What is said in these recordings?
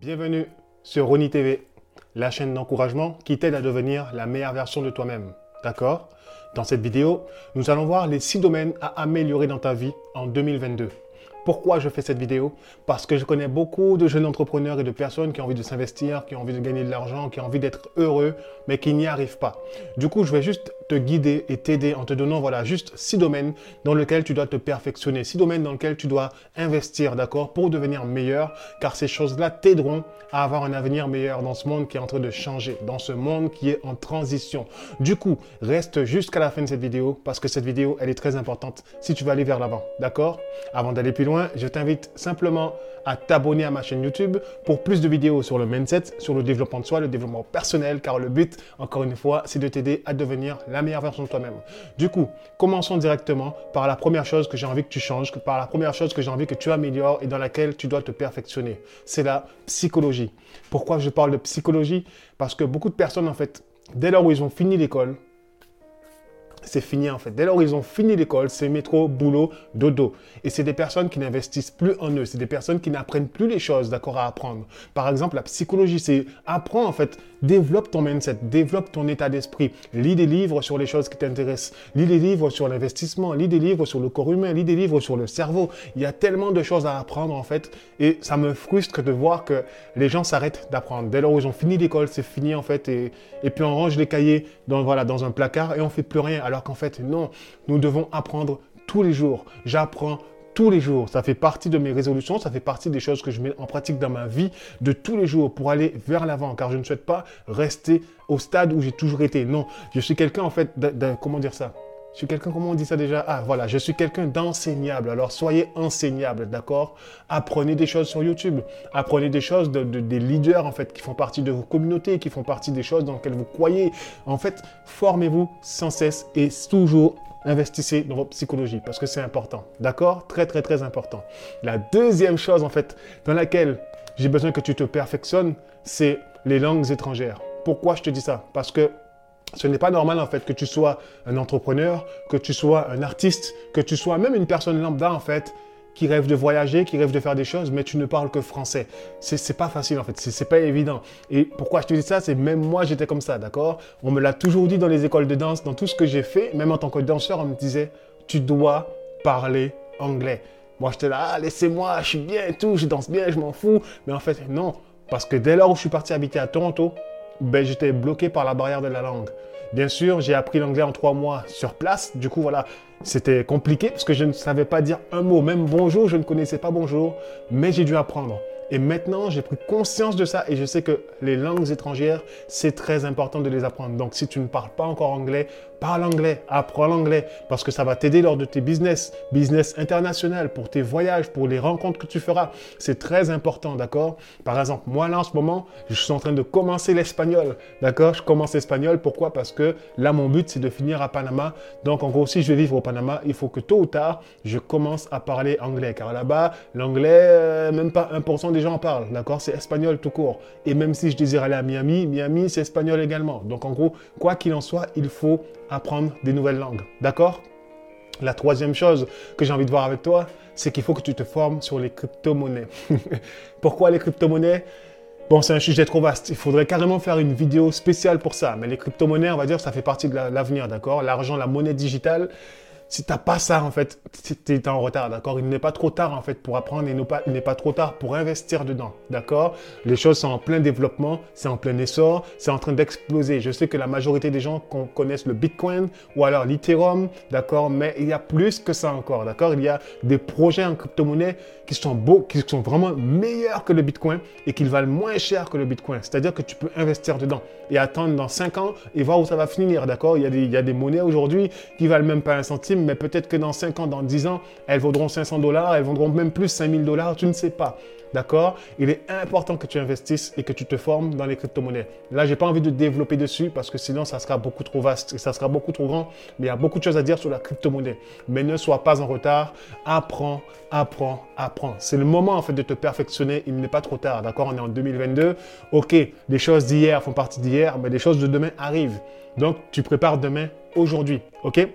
Bienvenue sur Roni TV, la chaîne d'encouragement qui t'aide à devenir la meilleure version de toi-même. D'accord? Dans cette vidéo, nous allons voir les 6 domaines à améliorer dans ta vie en 2022. Pourquoi je fais cette vidéo Parce que je connais beaucoup de jeunes entrepreneurs et de personnes qui ont envie de s'investir, qui ont envie de gagner de l'argent, qui ont envie d'être heureux, mais qui n'y arrivent pas. Du coup, je vais juste te guider et t'aider en te donnant voilà juste six domaines dans lesquels tu dois te perfectionner, six domaines dans lesquels tu dois investir, d'accord, pour devenir meilleur, car ces choses-là t'aideront à avoir un avenir meilleur dans ce monde qui est en train de changer, dans ce monde qui est en transition. Du coup, reste jusqu'à la fin de cette vidéo parce que cette vidéo, elle est très importante si tu veux aller vers l'avant, d'accord? Avant d'aller plus loin, je t'invite simplement à t'abonner à ma chaîne YouTube pour plus de vidéos sur le mindset, sur le développement de soi, le développement personnel, car le but, encore une fois, c'est de t'aider à devenir la meilleure version de toi-même. Du coup, commençons directement par la première chose que j'ai envie que tu changes, par la première chose que j'ai envie que tu améliores et dans laquelle tu dois te perfectionner. C'est la psychologie. Pourquoi je parle de psychologie? Parce que beaucoup de personnes, en fait, dès lors où ils ont fini l'école, c'est fini en fait. Dès lors qu'ils ont fini l'école, c'est métro, boulot, dodo. Et c'est des personnes qui n'investissent plus en eux. C'est des personnes qui n'apprennent plus les choses, d'accord, à apprendre. Par exemple, la psychologie, c'est apprends en fait, développe ton mindset, développe ton état d'esprit. Lis des livres sur les choses qui t'intéressent. Lis des livres sur l'investissement, lis des livres sur le corps humain, lis des livres sur le cerveau. Il y a tellement de choses à apprendre en fait. Et ça me frustre de voir que les gens s'arrêtent d'apprendre. Dès lors où ils ont fini l'école, c'est fini en fait. Et, et puis on range les cahiers dans, voilà, dans un placard et on fait plus rien. Alors qu'en fait, non, nous devons apprendre tous les jours. J'apprends tous les jours. Ça fait partie de mes résolutions, ça fait partie des choses que je mets en pratique dans ma vie de tous les jours pour aller vers l'avant, car je ne souhaite pas rester au stade où j'ai toujours été. Non, je suis quelqu'un en fait, comment dire ça? Suis quelqu'un, comment on dit ça déjà? Ah, voilà, je suis quelqu'un d'enseignable. Alors, soyez enseignable, d'accord? Apprenez des choses sur YouTube. Apprenez des choses de, des leaders, en fait, qui font partie de vos communautés, qui font partie des choses dans lesquelles vous croyez. En fait, formez-vous sans cesse et toujours investissez dans votre psychologie parce que c'est important. D'accord? Très, très, très important. La deuxième chose, en fait, dans laquelle j'ai besoin que tu te perfectionnes, c'est les langues étrangères. Pourquoi je te dis ça? Parce que ce n'est pas normal en fait que tu sois un entrepreneur, que tu sois un artiste, que tu sois même une personne lambda en fait qui rêve de voyager, qui rêve de faire des choses, mais tu ne parles que français. C'est pas facile en fait, c'est pas évident. Et pourquoi je te dis ça, c'est même moi j'étais comme ça, d'accord? On me l'a toujours dit dans les écoles de danse, dans tout ce que j'ai fait, même en tant que danseur, on me disait tu dois parler anglais. Moi j'étais là, ah, laissez-moi, je suis bien et tout, je danse bien, je m'en fous. Mais en fait, non, parce que dès lors où je suis parti habiter à Toronto, ben, j'étais bloqué par la barrière de la langue. Bien sûr, j'ai appris l'anglais en trois mois sur place. Du coup, voilà, c'était compliqué parce que je ne savais pas dire un mot. Même bonjour, je ne connaissais pas bonjour, mais j'ai dû apprendre. Et maintenant, j'ai pris conscience de ça et je sais que les langues étrangères, c'est très important de les apprendre. Donc, si tu ne parles pas encore anglais, parle anglais, apprends l'anglais parce que ça va t'aider lors de tes business, business international, pour tes voyages, pour les rencontres que tu feras. C'est très important, d'accord? Par exemple, moi là en ce moment, je suis en train de commencer l'espagnol, d'accord? Je commence l'espagnol, pourquoi? Parce que là, mon but, c'est de finir à Panama. Donc, en gros, si je vais vivre au Panama, il faut que tôt ou tard, je commence à parler anglais. Car là-bas, l'anglais, euh, même pas 1% des gens en parlent, d'accord? C'est espagnol tout court. Et même si je désire aller à Miami, Miami, c'est espagnol également. Donc, en gros, quoi qu'il en soit, il faut apprendre des nouvelles langues. D'accord? La troisième chose que j'ai envie de voir avec toi, c'est qu'il faut que tu te formes sur les crypto-monnaies. Pourquoi les crypto-monnaies? Bon, c'est un sujet trop vaste. Il faudrait carrément faire une vidéo spéciale pour ça. Mais les crypto-monnaies, on va dire, ça fait partie de l'avenir, d'accord? L'argent, la monnaie digitale, si tu n'as pas ça, en fait, tu es en retard, d'accord? Il n'est pas trop tard, en fait, pour apprendre et il n'est pas trop tard pour investir dedans, d'accord? Les choses sont en plein développement, c'est en plein essor, c'est en train d'exploser. Je sais que la majorité des gens connaissent le Bitcoin ou alors l'Ethereum, d'accord? Mais il y a plus que ça encore, d'accord? Il y a des projets en crypto-monnaie qui sont beaux, qui sont vraiment meilleurs que le Bitcoin et qui valent moins cher que le Bitcoin. C'est-à-dire que tu peux investir dedans et attendre dans 5 ans et voir où ça va finir, d'accord? Il, il y a des monnaies aujourd'hui qui valent même pas un centime mais peut-être que dans 5 ans, dans 10 ans, elles vaudront 500 dollars, elles vaudront même plus 5000 dollars, tu ne sais pas. D'accord? Il est important que tu investisses et que tu te formes dans les crypto-monnaies. Là, je n'ai pas envie de développer dessus parce que sinon, ça sera beaucoup trop vaste et ça sera beaucoup trop grand. Mais il y a beaucoup de choses à dire sur la crypto-monnaie. Mais ne sois pas en retard. Apprends, apprends, apprends. C'est le moment en fait de te perfectionner. Il n'est pas trop tard. D'accord? On est en 2022. Ok, les choses d'hier font partie d'hier, mais les choses de demain arrivent. Donc, tu prépares demain aujourd'hui. Ok?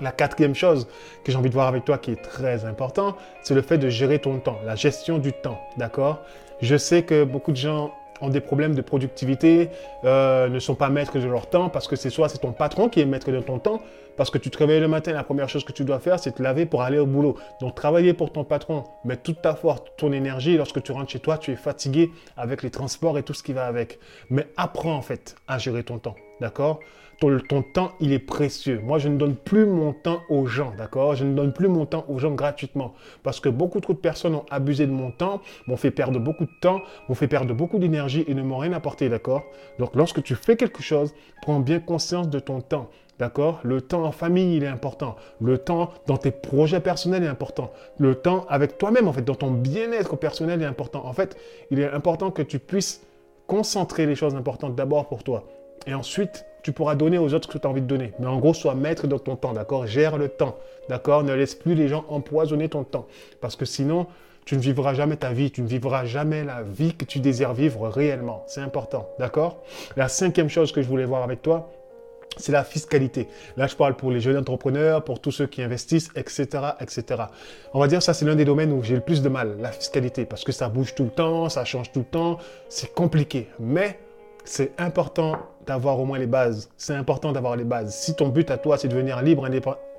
La quatrième chose que j'ai envie de voir avec toi qui est très important, c'est le fait de gérer ton temps, la gestion du temps, d'accord? Je sais que beaucoup de gens ont des problèmes de productivité, euh, ne sont pas maîtres de leur temps parce que c'est soit c'est ton patron qui est maître de ton temps, parce que tu te réveilles le matin, la première chose que tu dois faire, c'est te laver pour aller au boulot. Donc travailler pour ton patron, mettre toute ta force, ton énergie, lorsque tu rentres chez toi, tu es fatigué avec les transports et tout ce qui va avec. Mais apprends en fait à gérer ton temps, d'accord? Ton, temps, il est précieux. Moi, je ne donne plus mon temps aux gens, d'accord? Je ne donne plus mon temps aux gens gratuitement. Parce que beaucoup trop de personnes ont abusé de mon temps, m'ont fait perdre beaucoup de temps, m'ont fait perdre beaucoup d'énergie et ne m'ont rien apporté, d'accord? Donc, lorsque tu fais quelque chose, prends bien conscience de ton temps. D'accord? Le temps en famille, il est important. Le temps dans tes projets personnels est important. Le temps avec toi-même, en fait, dans ton bien-être personnel est important. En fait, il est important que tu puisses concentrer les choses importantes d'abord pour toi. Et ensuite, tu pourras donner aux autres ce que tu as envie de donner. Mais en gros, sois maître de ton temps, d'accord? Gère le temps, d'accord? Ne laisse plus les gens empoisonner ton temps. Parce que sinon, tu ne vivras jamais ta vie, tu ne vivras jamais la vie que tu désires vivre réellement. C'est important, d'accord? La cinquième chose que je voulais voir avec toi, c'est la fiscalité. Là, je parle pour les jeunes entrepreneurs, pour tous ceux qui investissent, etc., etc. On va dire ça, c'est l'un des domaines où j'ai le plus de mal, la fiscalité, parce que ça bouge tout le temps, ça change tout le temps, c'est compliqué. Mais c'est important d'avoir au moins les bases. C'est important d'avoir les bases. Si ton but à toi, c'est de devenir libre,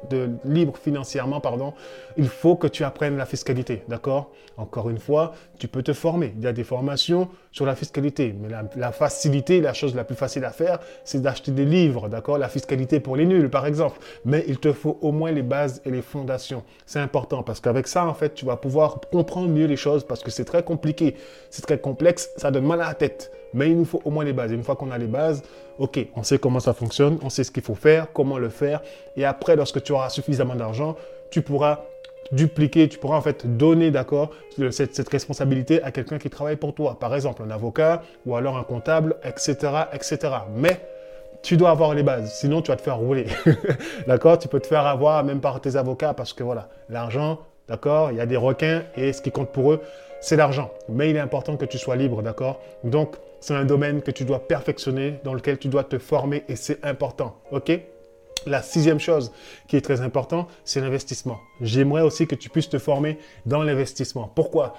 de, libre financièrement, pardon, il faut que tu apprennes la fiscalité, d'accord? Encore une fois, tu peux te former. Il y a des formations sur la fiscalité, mais la, facilité, la chose la plus facile à faire, c'est d'acheter des livres, d'accord? La fiscalité pour les nuls, par exemple. Mais il te faut au moins les bases et les fondations. C'est important parce qu'avec ça, en fait, tu vas pouvoir comprendre mieux les choses parce que c'est très compliqué, c'est très complexe, ça donne mal à la tête. Mais il nous faut au moins les bases. une fois qu'on a les bases, ok, on sait comment ça fonctionne, on sait ce qu'il faut faire, comment le faire. Et après, lorsque tu auras suffisamment d'argent, tu pourras dupliquer, tu pourras en fait donner, d'accord, cette, cette, responsabilité à quelqu'un qui travaille pour toi. Par exemple, un avocat ou alors un comptable, etc., etc. Mais tu dois avoir les bases, sinon tu vas te faire rouler. d'accord? Tu peux te faire avoir même par tes avocats parce que voilà, l'argent, d'accord Il y a des requins et ce qui compte pour eux, c'est l'argent. Mais il est important que tu sois libre, d'accord? Donc, c'est un domaine que tu dois perfectionner, dans lequel tu dois te former et c'est important. OK? La sixième chose qui est très importante, c'est l'investissement. J'aimerais aussi que tu puisses te former dans l'investissement. Pourquoi?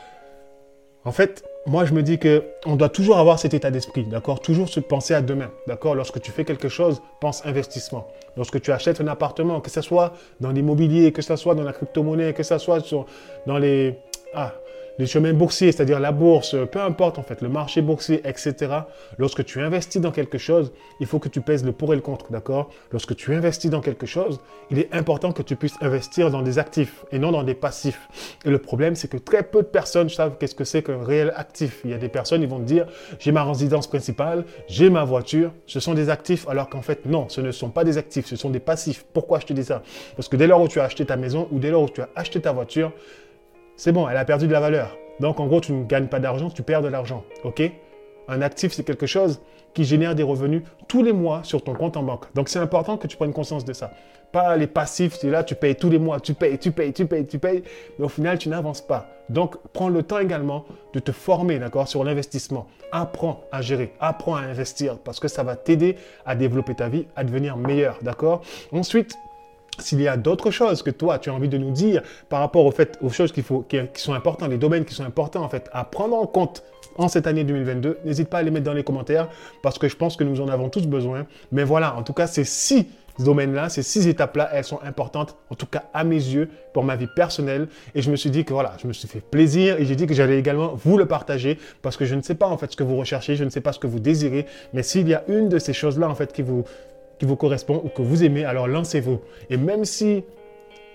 En fait, moi, je me dis que on doit toujours avoir cet état d'esprit, d'accord? Toujours se penser à demain, d'accord? Lorsque tu fais quelque chose, pense investissement. Lorsque tu achètes un appartement, que ce soit dans l'immobilier, que ce soit dans la crypto-monnaie, que ce soit dans les... Ah, les chemins boursiers, c'est-à-dire la bourse, peu importe en fait, le marché boursier, etc. Lorsque tu investis dans quelque chose, il faut que tu pèses le pour et le contre, d'accord? Lorsque tu investis dans quelque chose, il est important que tu puisses investir dans des actifs et non dans des passifs. Et le problème, c'est que très peu de personnes savent qu'est-ce que c'est qu'un réel actif. Il y a des personnes, ils vont te dire, j'ai ma résidence principale, j'ai ma voiture, ce sont des actifs, alors qu'en fait, non, ce ne sont pas des actifs, ce sont des passifs. Pourquoi je te dis ça? Parce que dès lors où tu as acheté ta maison ou dès lors où tu as acheté ta voiture, c'est bon, elle a perdu de la valeur. Donc en gros, tu ne gagnes pas d'argent, tu perds de l'argent. OK? Un actif, c'est quelque chose qui génère des revenus tous les mois sur ton compte en banque. Donc c'est important que tu prennes conscience de ça. Pas les passifs, c'est là, tu payes tous les mois, tu payes, tu payes, tu payes, tu payes, mais au final, tu n'avances pas. Donc prends le temps également de te former, d'accord, sur l'investissement. Apprends à gérer, apprends à investir parce que ça va t'aider à développer ta vie, à devenir meilleur, d'accord? Ensuite, s'il y a d'autres choses que toi, tu as envie de nous dire par rapport au fait, aux choses qui, sont importantes, les domaines qui sont importants en fait à prendre en compte en cette année 2022, n'hésite pas à les mettre dans les commentaires parce que je pense que nous en avons tous besoin. Mais voilà, en tout cas, ces six domaines-là, ces six étapes-là, elles sont importantes, en tout cas à mes yeux, pour ma vie personnelle. Et je me suis dit que voilà, je me suis fait plaisir et j'ai dit que j'allais également vous le partager parce que je ne sais pas en fait ce que vous recherchez, je ne sais pas ce que vous désirez, mais s'il y a une de ces choses-là en fait qui vous qui vous correspond ou que vous aimez, alors lancez-vous. Et même si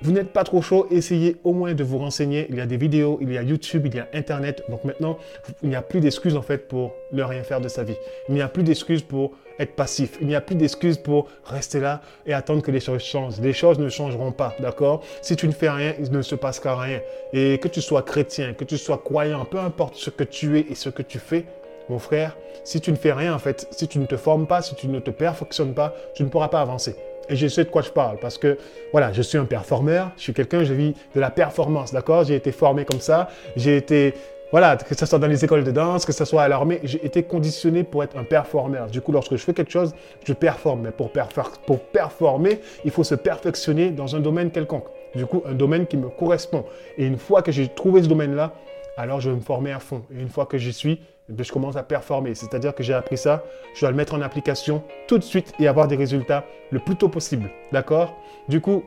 vous n'êtes pas trop chaud, essayez au moins de vous renseigner. Il y a des vidéos, il y a YouTube, il y a Internet. Donc maintenant, il n'y a plus d'excuses en fait pour ne rien faire de sa vie. Il n'y a plus d'excuses pour être passif. Il n'y a plus d'excuses pour rester là et attendre que les choses changent. Les choses ne changeront pas, d'accord? Si tu ne fais rien, il ne se passera rien. Et que tu sois chrétien, que tu sois croyant, peu importe ce que tu es et ce que tu fais, mon frère, si tu ne fais rien, en fait, si tu ne te formes pas, si tu ne te perfectionnes pas, tu ne pourras pas avancer. Et je sais de quoi je parle parce que, voilà, je suis un performeur, je suis quelqu'un, je vis de la performance, d'accord? J'ai été formé comme ça, j'ai été, voilà, que ce soit dans les écoles de danse, que ce soit à l'armée, j'ai été conditionné pour être un performeur. Du coup, lorsque je fais quelque chose, je performe. Mais pour, pour performer, il faut se perfectionner dans un domaine quelconque. Du coup, un domaine qui me correspond. Et une fois que j'ai trouvé ce domaine-là, alors je vais me former à fond. Et une fois que j'y suis, je commence à performer. C'est-à-dire que j'ai appris ça, je dois le mettre en application tout de suite et avoir des résultats le plus tôt possible. D'accord? Du coup,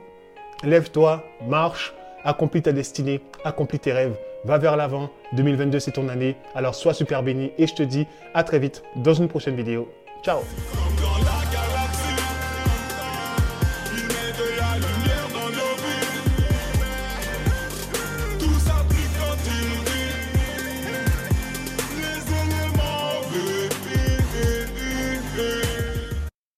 lève-toi, marche, accomplis ta destinée, accomplis tes rêves, va vers l'avant. 2022, c'est ton année. Alors sois super béni et je te dis à très vite dans une prochaine vidéo. Ciao